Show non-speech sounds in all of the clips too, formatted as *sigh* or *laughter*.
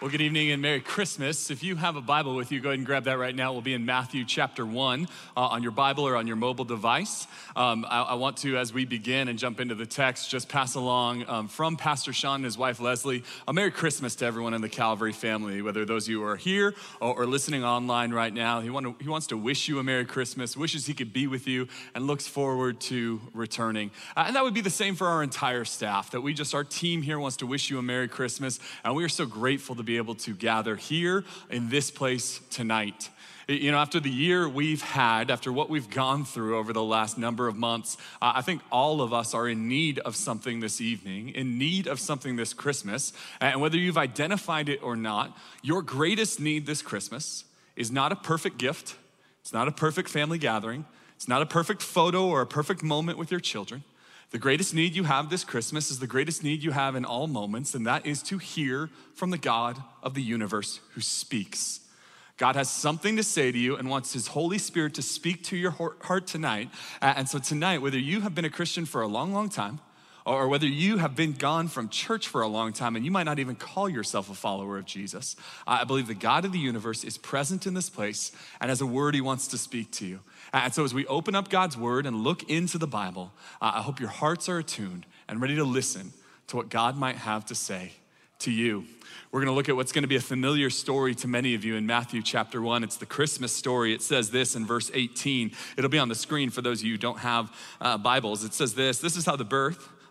Well, good evening and Merry Christmas. If you have a Bible with you, go ahead and grab that right now. We'll be in Matthew chapter 1 uh, on your Bible or on your mobile device. Um, I, I, want to, as we begin and jump into the text, just pass along um, from Pastor Sean and his wife Leslie a Merry Christmas to everyone in the Calvary family, whether those of you who are here or, or listening online right now. He, want to, he wants to wish you a Merry Christmas, wishes he could be with you, and looks forward to returning. Uh, and that would be the same for our entire staff, that we just, our team here wants to wish you a Merry Christmas, and we are so grateful to be able to gather here in this place tonight. You know, after the year we've had, after what we've gone through over the last number of months, I think all of us are in need of something this evening, in need of something this Christmas. And whether you've identified it or not, your greatest need this Christmas is not a perfect gift, it's not a perfect family gathering, it's not a perfect photo or a perfect moment with your children. The greatest need you have this Christmas is the greatest need you have in all moments, and that is to hear from the God of the universe who speaks. God has something to say to you and wants His Holy Spirit to speak to your heart tonight. And so, tonight, whether you have been a Christian for a long, long time, or whether you have been gone from church for a long time and you might not even call yourself a follower of Jesus, I believe the God of the universe is present in this place and has a word He wants to speak to you. And so, as we open up God's word and look into the Bible, I hope your hearts are attuned and ready to listen to what God might have to say to you. We're going to look at what's going to be a familiar story to many of you in Matthew chapter 1. It's the Christmas story. It says this in verse 18. It'll be on the screen for those of you who don't have uh, Bibles. It says this This is how the birth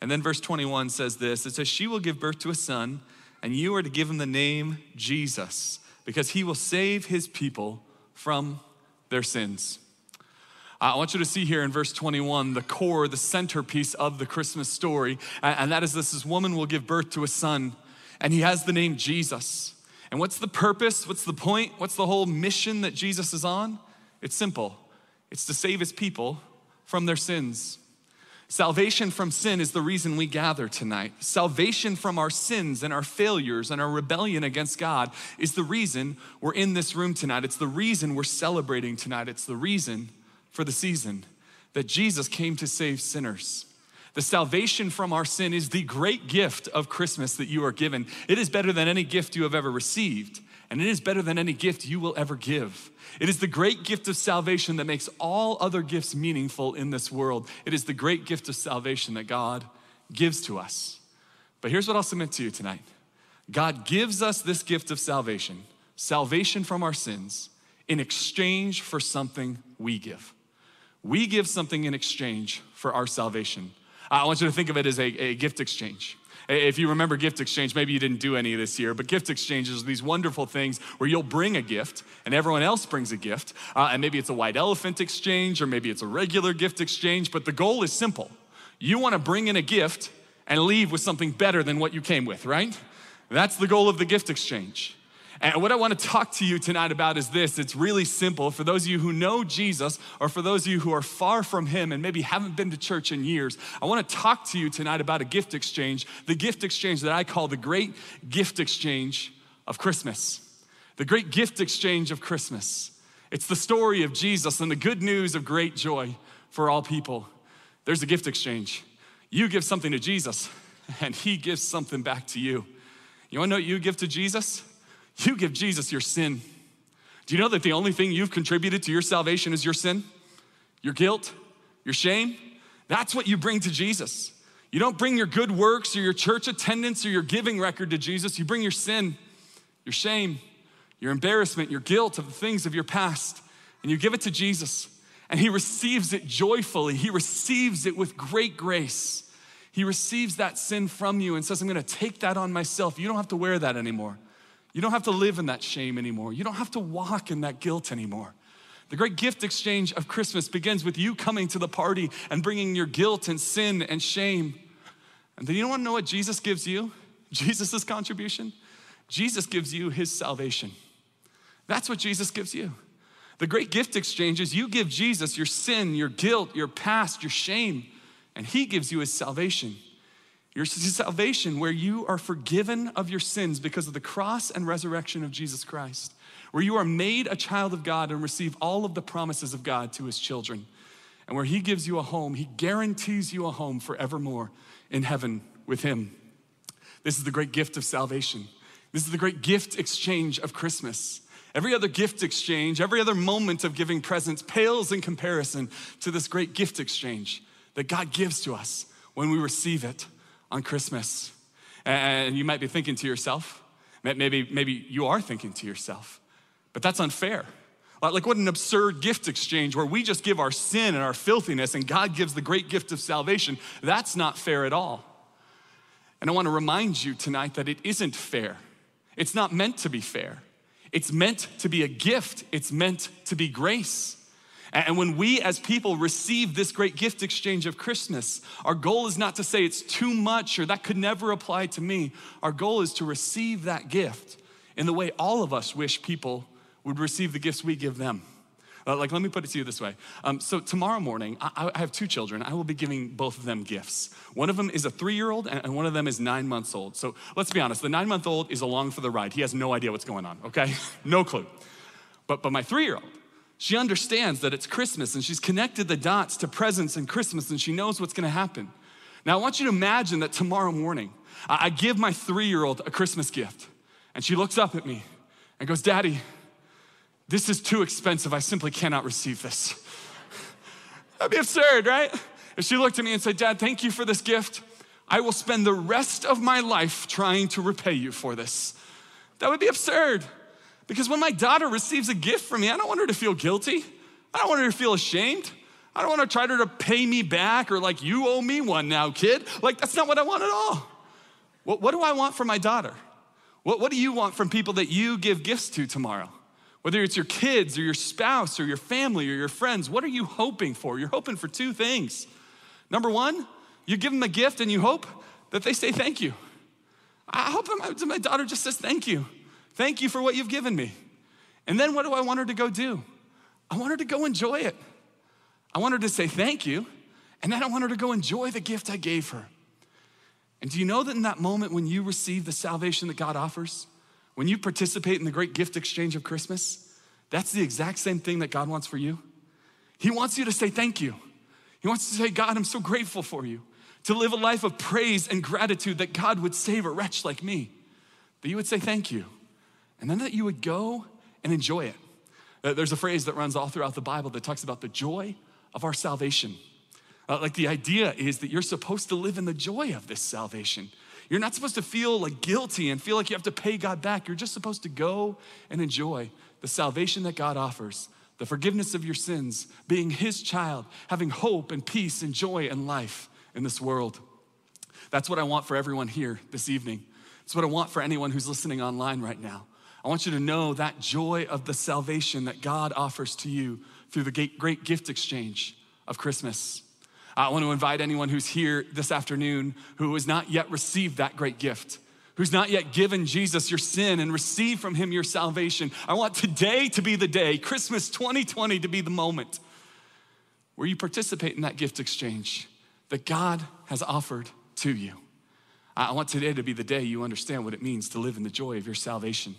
And then verse 21 says this it says, She will give birth to a son, and you are to give him the name Jesus, because he will save his people from their sins. I want you to see here in verse 21 the core, the centerpiece of the Christmas story, and that is this, this woman will give birth to a son, and he has the name Jesus. And what's the purpose? What's the point? What's the whole mission that Jesus is on? It's simple it's to save his people from their sins. Salvation from sin is the reason we gather tonight. Salvation from our sins and our failures and our rebellion against God is the reason we're in this room tonight. It's the reason we're celebrating tonight. It's the reason for the season that Jesus came to save sinners. The salvation from our sin is the great gift of Christmas that you are given. It is better than any gift you have ever received, and it is better than any gift you will ever give. It is the great gift of salvation that makes all other gifts meaningful in this world. It is the great gift of salvation that God gives to us. But here's what I'll submit to you tonight God gives us this gift of salvation, salvation from our sins, in exchange for something we give. We give something in exchange for our salvation. I want you to think of it as a, a gift exchange. If you remember gift exchange, maybe you didn't do any this year, but gift exchanges are these wonderful things where you'll bring a gift and everyone else brings a gift. Uh, and maybe it's a white elephant exchange or maybe it's a regular gift exchange, but the goal is simple. You want to bring in a gift and leave with something better than what you came with, right? That's the goal of the gift exchange. And what I want to talk to you tonight about is this it's really simple. For those of you who know Jesus, or for those of you who are far from Him and maybe haven't been to church in years, I want to talk to you tonight about a gift exchange, the gift exchange that I call the great gift exchange of Christmas. The great gift exchange of Christmas. It's the story of Jesus and the good news of great joy for all people. There's a gift exchange. You give something to Jesus, *laughs* and He gives something back to you. You wanna know what you give to Jesus? You give Jesus your sin. Do you know that the only thing you've contributed to your salvation is your sin? Your guilt? Your shame? That's what you bring to Jesus. You don't bring your good works or your church attendance or your giving record to Jesus. You bring your sin, your shame, your embarrassment, your guilt of the things of your past, and you give it to Jesus. And He receives it joyfully, He receives it with great grace. He receives that sin from you and says, I'm gonna take that on myself. You don't have to wear that anymore. You don't have to live in that shame anymore. You don't have to walk in that guilt anymore. The great gift exchange of Christmas begins with you coming to the party and bringing your guilt and sin and shame. And then you don't want to know what Jesus gives you? Jesus' contribution? Jesus gives you his salvation. That's what Jesus gives you. The great gift exchange is you give Jesus your sin, your guilt, your past, your shame, and he gives you his salvation. Your salvation, where you are forgiven of your sins because of the cross and resurrection of Jesus Christ, where you are made a child of God and receive all of the promises of God to his children, and where he gives you a home, he guarantees you a home forevermore in heaven with him. This is the great gift of salvation. This is the great gift exchange of Christmas. Every other gift exchange, every other moment of giving presents pales in comparison to this great gift exchange that God gives to us when we receive it on Christmas. And you might be thinking to yourself, maybe, maybe you are thinking to yourself, but that's unfair. Like, what an absurd gift exchange where we just give our sin and our filthiness and God gives the great gift of salvation. That's not fair at all. And I want to remind you tonight that it isn't fair. It's not meant to be fair. It's meant to be a gift, it's meant to be grace. And when we as people receive this great gift exchange of Christmas, our goal is not to say it's too much or that could never apply to me. Our goal is to receive that gift in the way all of us wish people would receive the gifts we give them. Uh, like, let me put it to you this way. Um, so, tomorrow morning, I, I, have two children. I will be giving both of them gifts. One of them is a three year old, and one of them is nine months old. So, let's be honest the nine month old is along for the ride. He has no idea what's going on, okay? *laughs* no clue. But, but my three year old, she understands that it's Christmas and she's connected the dots to presents and Christmas and she knows what's gonna happen. Now, I want you to imagine that tomorrow morning, I, give my three year old a Christmas gift, and she looks up at me and goes, Daddy, this is too expensive. I simply cannot receive this. *laughs* That'd be absurd, right? If she looked at me and said, Dad, thank you for this gift. I will spend the rest of my life trying to repay you for this. That would be absurd. Because when my daughter receives a gift from me, I don't want her to feel guilty. I don't want her to feel ashamed. I don't want to try to pay me back or like, you owe me one now, kid. Like, that's not what I want at all. What, what do I want for my daughter? What, what do you want from people that you give gifts to tomorrow? Whether it's your kids or your spouse or your family or your friends, what are you hoping for? You're hoping for two things. Number one, you give them a gift and you hope that they say thank you. I hope that my daughter just says thank you. Thank you for what you've given me. And then what do I want her to go do? I want her to go enjoy it. I want her to say thank you, and then I want her to go enjoy the gift I gave her. And do you know that in that moment when you receive the salvation that God offers, when you participate in the great gift exchange of Christmas, that's the exact same thing that God wants for you. He wants you to say thank you. He wants to say, God, I'm so grateful for you. To live a life of praise and gratitude that God would save a wretch like me. That you would say thank you. And then that you would go and enjoy it. Uh, there's a phrase that runs all throughout the Bible that talks about the joy of our salvation. Uh, like the idea is that you're supposed to live in the joy of this salvation. You're not supposed to feel like guilty and feel like you have to pay God back. You're just supposed to go and enjoy the salvation that God offers, the forgiveness of your sins, being His child, having hope and peace and joy and life in this world. That's what I want for everyone here this evening. It's what I want for anyone who's listening online right now. I want you to know that joy of the salvation that God offers to you through the great gift exchange of Christmas. I want to invite anyone who's here this afternoon who has not yet received that great gift, who's not yet given Jesus your sin and received from him your salvation. I want today to be the day, Christmas 2020 to be the moment where you participate in that gift exchange that God has offered to you. I want today to be the day you understand what it means to live in the joy of your salvation.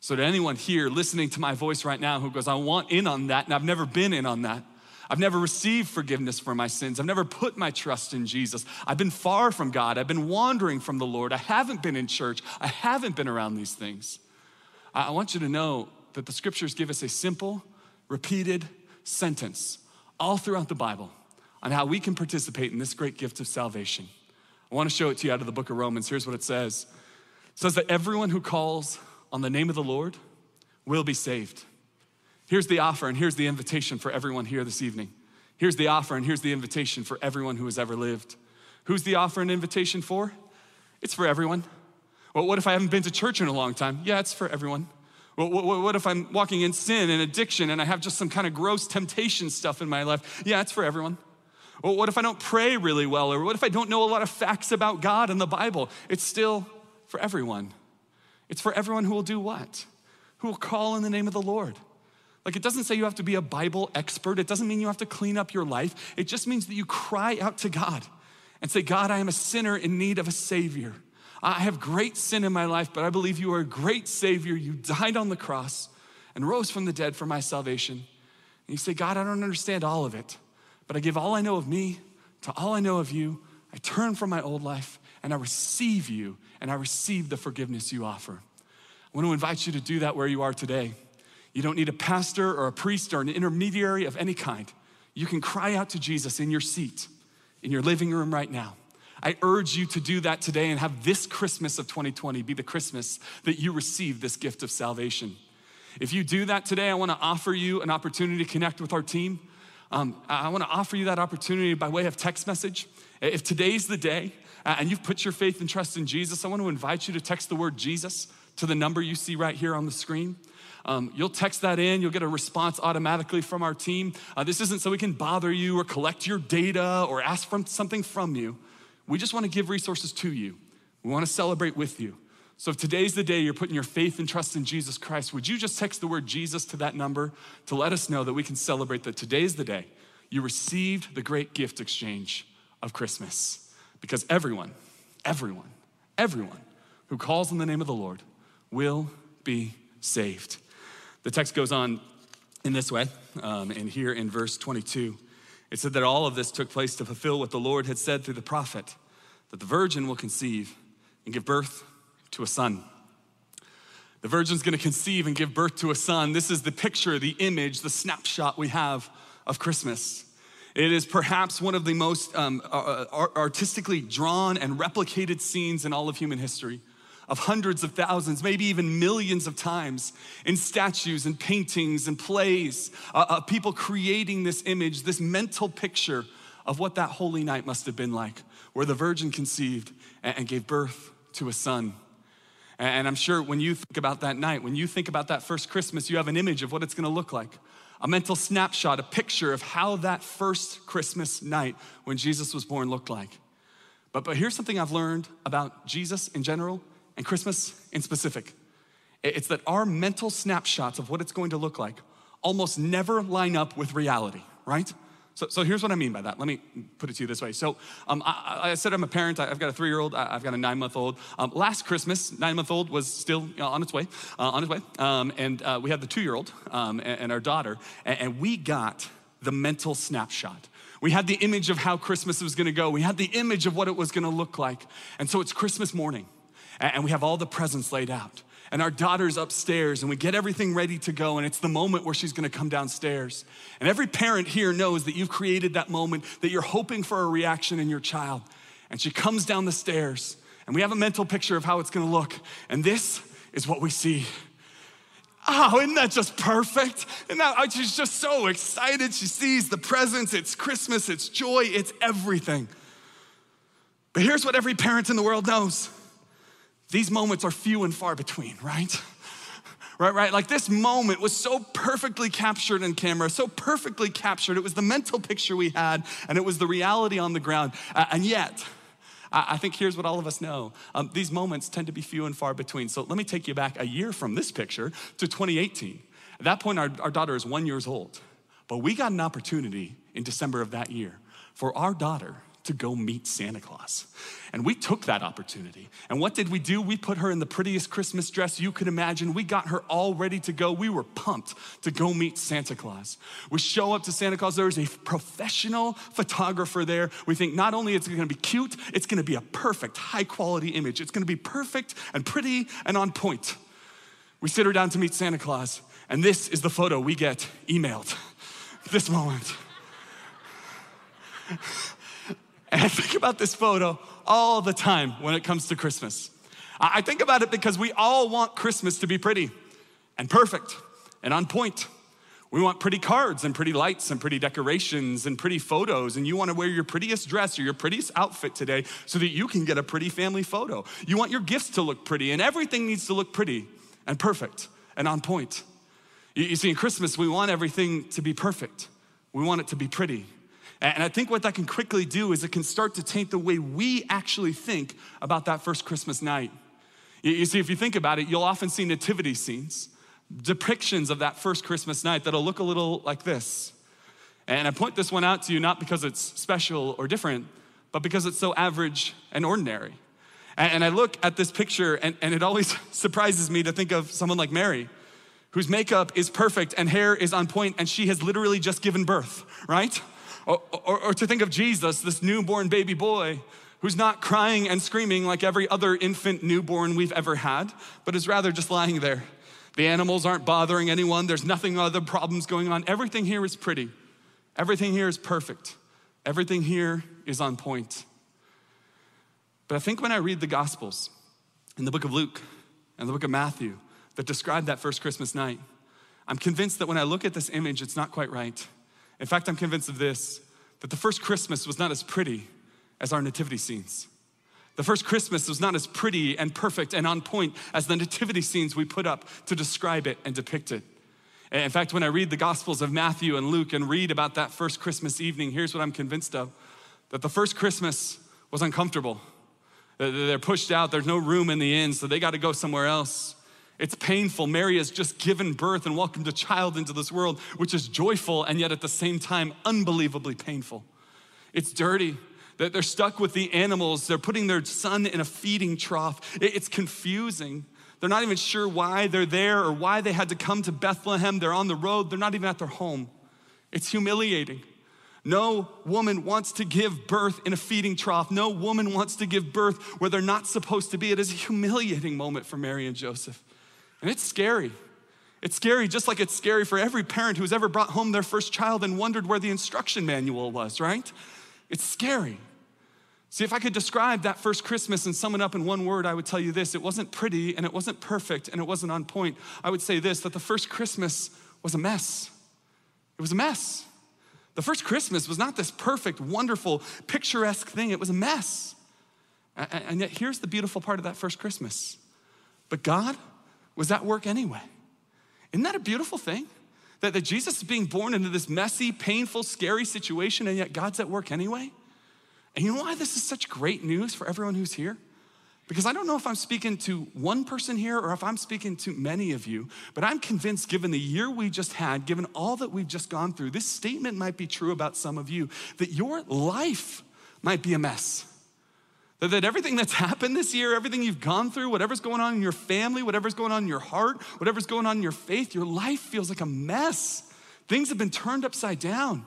So, to anyone here listening to my voice right now who goes, I want in on that, and I've never been in on that, I've never received forgiveness for my sins. I've never put my trust in Jesus. I've been far from God. I've been wandering from the Lord. I haven't been in church. I haven't been around these things. I want you to know that the scriptures give us a simple, repeated sentence all throughout the Bible on how we can participate in this great gift of salvation. I want to show it to you out of the book of Romans. Here's what it says It says that everyone who calls on the name of the Lord will be saved. Here's the offer, and here's the invitation for everyone here this evening. Here's the offer, and here's the invitation for everyone who has ever lived. Who's the offer and invitation for? It's for everyone. Well, what if I haven't been to church in a long time? Yeah, it's for everyone. Well, what if I'm walking in sin and addiction and I have just some kind of gross temptation stuff in my life? Yeah, it's for everyone. Well, what if I don't pray really well? Or what if I don't know a lot of facts about God and the Bible? It's still for everyone. It's for everyone who will do what? who will call in the name of the Lord. Like it doesn't say you have to be a Bible expert. It doesn't mean you have to clean up your life. It just means that you cry out to God and say, God, I am a sinner in need of a Savior. I have great sin in my life, but I believe you are a great Savior. You died on the cross and rose from the dead for my salvation. And you say, God, I don't understand all of it, but I give all I know of me to all I know of you. I turn from my old life and I receive you and I receive the forgiveness you offer. I want to invite you to do that where you are today. You don't need a pastor or a priest or an intermediary of any kind. You can cry out to Jesus in your seat, in your living room right now. I urge you to do that today and have this Christmas of 2020 be the Christmas that you receive this gift of salvation. If you do that today, I want to offer you an opportunity to connect with our team. Um, I want to offer you that opportunity by way of text message. If today's the day and you've put your faith and trust in Jesus, I want to invite you to text the word Jesus to the number you see right here on the screen. Um, you'll text that in, you'll get a response automatically from our team. Uh, this isn't so we can bother you or collect your data or ask for something from you. We just want to give resources to you. We want to celebrate with you. So if today's the day you're putting your faith and trust in Jesus Christ, would you just text the word Jesus to that number to let us know that we can celebrate that today's the day you received the great gift exchange of Christmas? Because everyone, everyone, everyone who calls on the name of the Lord will be saved. The text goes on in this way, um, and here in verse 22, it said that all of this took place to fulfill what the Lord had said through the prophet that the virgin will conceive and give birth to a son. The virgin's gonna conceive and give birth to a son. This is the picture, the image, the snapshot we have of Christmas. It is perhaps one of the most um, artistically drawn and replicated scenes in all of human history of hundreds of thousands, maybe even millions of times in statues and paintings and plays, uh, uh, people creating this image, this mental picture of what that holy night must have been like, where the virgin conceived and, and gave birth to a son. And I'm sure when you think about that night, when you think about that first Christmas, you have an image of what it's gonna look like a mental snapshot, a picture of how that first Christmas night when Jesus was born looked like. But, but here's something I've learned about Jesus in general and Christmas in specific. It's that our mental snapshots of what it's going to look like almost never line up with reality, right? So, so here's what I mean by that. Let me put it to you this way. So um, I, I, said I'm a parent. I've got a three-year-old. I've got a nine-month-old. Um, last Christmas, nine-month-old was still you know, on its way, uh, on its way, um, and uh, we had the two-year-old um, and, and, our daughter, and, and we got the mental snapshot. We had the image of how Christmas was going to go. We had the image of what it was going to look like, and so it's Christmas morning and we have all the presents laid out. And our daughter's upstairs, and we get everything ready to go, and it's the moment where she's gonna come downstairs. And every parent here knows that you've created that moment, that you're hoping for a reaction in your child. And she comes down the stairs, and we have a mental picture of how it's gonna look. And this is what we see. Oh, isn't that just perfect? And oh, she's just so excited. She sees the presents, it's Christmas, it's joy, it's everything. But here's what every parent in the world knows these moments are few and far between, right? *laughs* Right, right. Like this moment was so perfectly captured in camera, so perfectly captured. It was the mental picture we had, and it was the reality on the ground. Uh, and yet, I think here's what all of us know um, these moments tend to be few and far between. So let me take you back a year from this picture to 2018. At that point, our, our daughter is one years old. But we got an opportunity in December of that year for our daughter to go meet Santa Claus. And we took that opportunity. And what did we do? We put her in the prettiest Christmas dress you could imagine. We got her all ready to go. We were pumped to go meet Santa Claus. We show up to Santa Claus. There's a professional photographer there. We think not only it's gonna be cute, it's gonna be a perfect, high quality image. It's gonna be perfect and pretty and on point. We sit her down to meet Santa Claus, and this is the photo we get emailed. This moment. And I think about this photo all the time when it comes to Christmas. I think about it because we all want Christmas to be pretty and perfect and on point. We want pretty cards and pretty lights and pretty decorations and pretty photos. And you want to wear your prettiest dress or your prettiest outfit today so that you can get a pretty family photo. You want your gifts to look pretty, and everything needs to look pretty and perfect and on point. You see, in Christmas, we want everything to be perfect, we want it to be pretty. And I think what that can quickly do is it can start to taint the way we actually think about that first Christmas night. You see, if you think about it, you'll often see nativity scenes depictions of that first Christmas night that'll look a little like this. And I point this one out to you not because it's special or different, but because it's so average and ordinary. And, I look at this picture, and, and it always *laughs* surprises me to think of someone like Mary, whose makeup is perfect and hair is on point, and she has literally just given birth, right? Or, or, or to think of Jesus, this newborn baby boy who's not crying and screaming like every other infant newborn we've ever had, but is rather just lying there. The animals aren't bothering anyone, there's nothing other problems going on. Everything here is pretty, everything here is perfect, everything here is on point. But I think when I read the Gospels in the book of Luke and the book of Matthew that describe that first Christmas night, I'm convinced that when I look at this image, it's not quite right. In fact, I'm convinced of this that the first Christmas was not as pretty as our nativity scenes. The first Christmas was not as pretty and perfect and on point as the nativity scenes we put up to describe it and depict it. In fact, when I read the Gospels of Matthew and Luke and read about that first Christmas evening, here's what I'm convinced of that the first Christmas was uncomfortable. They're pushed out, there's no room in the inn, so they got to go somewhere else. It's painful. Mary has just given birth and welcomed a child into this world, which is joyful and yet at the same time unbelievably painful. It's dirty. They're stuck with the animals. They're putting their son in a feeding trough. It's confusing. They're not even sure why they're there or why they had to come to Bethlehem. They're on the road, they're not even at their home. It's humiliating. No woman wants to give birth in a feeding trough. No woman wants to give birth where they're not supposed to be. It is a humiliating moment for Mary and Joseph. And it's scary. It's scary, just like it's scary for every parent who's ever brought home their first child and wondered where the instruction manual was, right? It's scary. See, if I could describe that first Christmas and sum it up in one word, I would tell you this it wasn't pretty and it wasn't perfect and it wasn't on point. I would say this that the first Christmas was a mess. It was a mess. The first Christmas was not this perfect, wonderful, picturesque thing, it was a mess. And yet, here's the beautiful part of that first Christmas. But God was at work anyway. Isn't that a beautiful thing? That, that Jesus is being born into this messy, painful, scary situation, and yet God's at work anyway? And you know why this is such great news for everyone who's here? Because I don't know if I'm speaking to one person here or if I'm speaking to many of you, but I'm convinced, given the year we just had, given all that we've just gone through, this statement might be true about some of you that your life might be a mess. That, everything that's *laughs* happened this year, everything you've gone through, whatever's going on in your family, whatever's going on in your heart, whatever's going on in your faith, your life feels like a mess. Things have been turned upside down.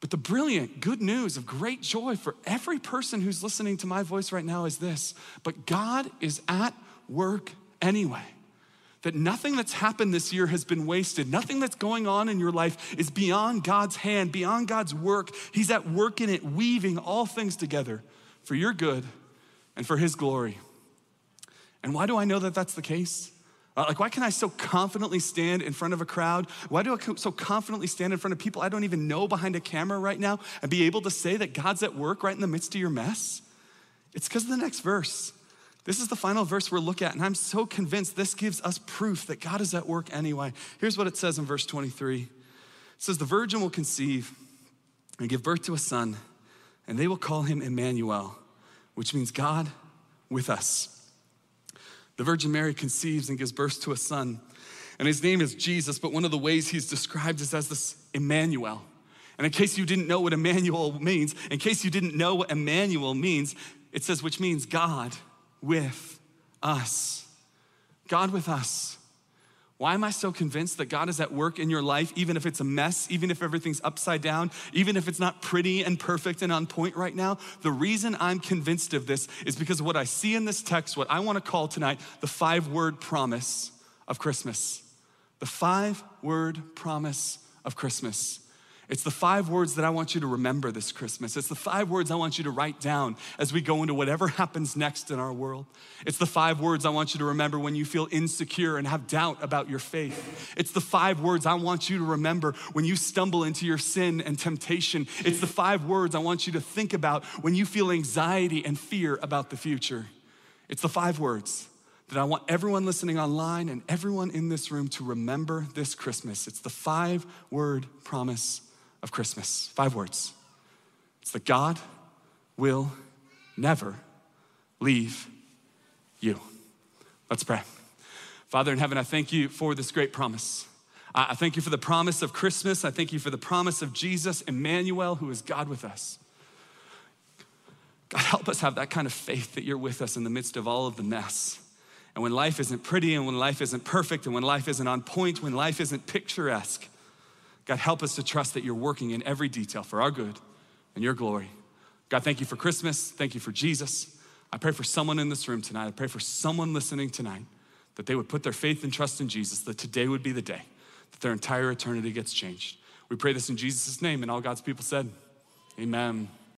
But the brilliant good news of great joy for every person who's listening to my voice right now is this but God is at work anyway. That nothing that's happened this year has been wasted. Nothing that's going on in your life is beyond God's hand, beyond God's work. He's at work in it, weaving all things together for your good and for His glory. And why do I know that that's the case? Uh, like, why can I so confidently stand in front of a crowd? Why do I so confidently stand in front of people I don't even know behind a camera right now and be able to say that God's at work right in the midst of your mess? It's because of the next verse. This is the final verse we're looking at, and I'm so convinced this gives us proof that God is at work anyway. Here's what it says in verse 23 It says, The virgin will conceive and give birth to a son, and they will call him Emmanuel, which means God with us. The Virgin Mary conceives and gives birth to a son. And his name is Jesus, but one of the ways he's described is as this Emmanuel. And in case you didn't know what Emmanuel means, in case you didn't know what Emmanuel means, it says, which means God with us. God with us. Why am I so convinced that God is at work in your life, even if it's a mess, even if everything's upside down, even if it's not pretty and perfect and on point right now? The reason I'm convinced of this is because of what I see in this text, what I want to call tonight the five word promise of Christmas. The five word promise of Christmas. It's the five words that I want you to remember this Christmas. It's the five words I want you to write down as we go into whatever happens next in our world. It's the five words I want you to remember when you feel insecure and have doubt about your faith. It's the five words I want you to remember when you stumble into your sin and temptation. It's the five words I want you to think about when you feel anxiety and fear about the future. It's the five words that I want everyone listening online and everyone in this room to remember this Christmas. It's the five word promise of Christmas. Five words. It's that God will never leave you. Let's pray. Father in heaven, I thank you for this great promise. I thank you for the promise of Christmas. I thank you for the promise of Jesus, Emmanuel, who is God with us. God, help us have that kind of faith that you're with us in the midst of all of the mess. And when life isn't pretty, and when life isn't perfect, and when life isn't on point, when life isn't picturesque, God, help us to trust that you're working in every detail for our good and your glory. God, thank you for Christmas. Thank you for Jesus. I pray for someone in this room tonight. I pray for someone listening tonight that they would put their faith and trust in Jesus, that today would be the day that their entire eternity gets changed. We pray this in Jesus' name, and all God's people said, Amen.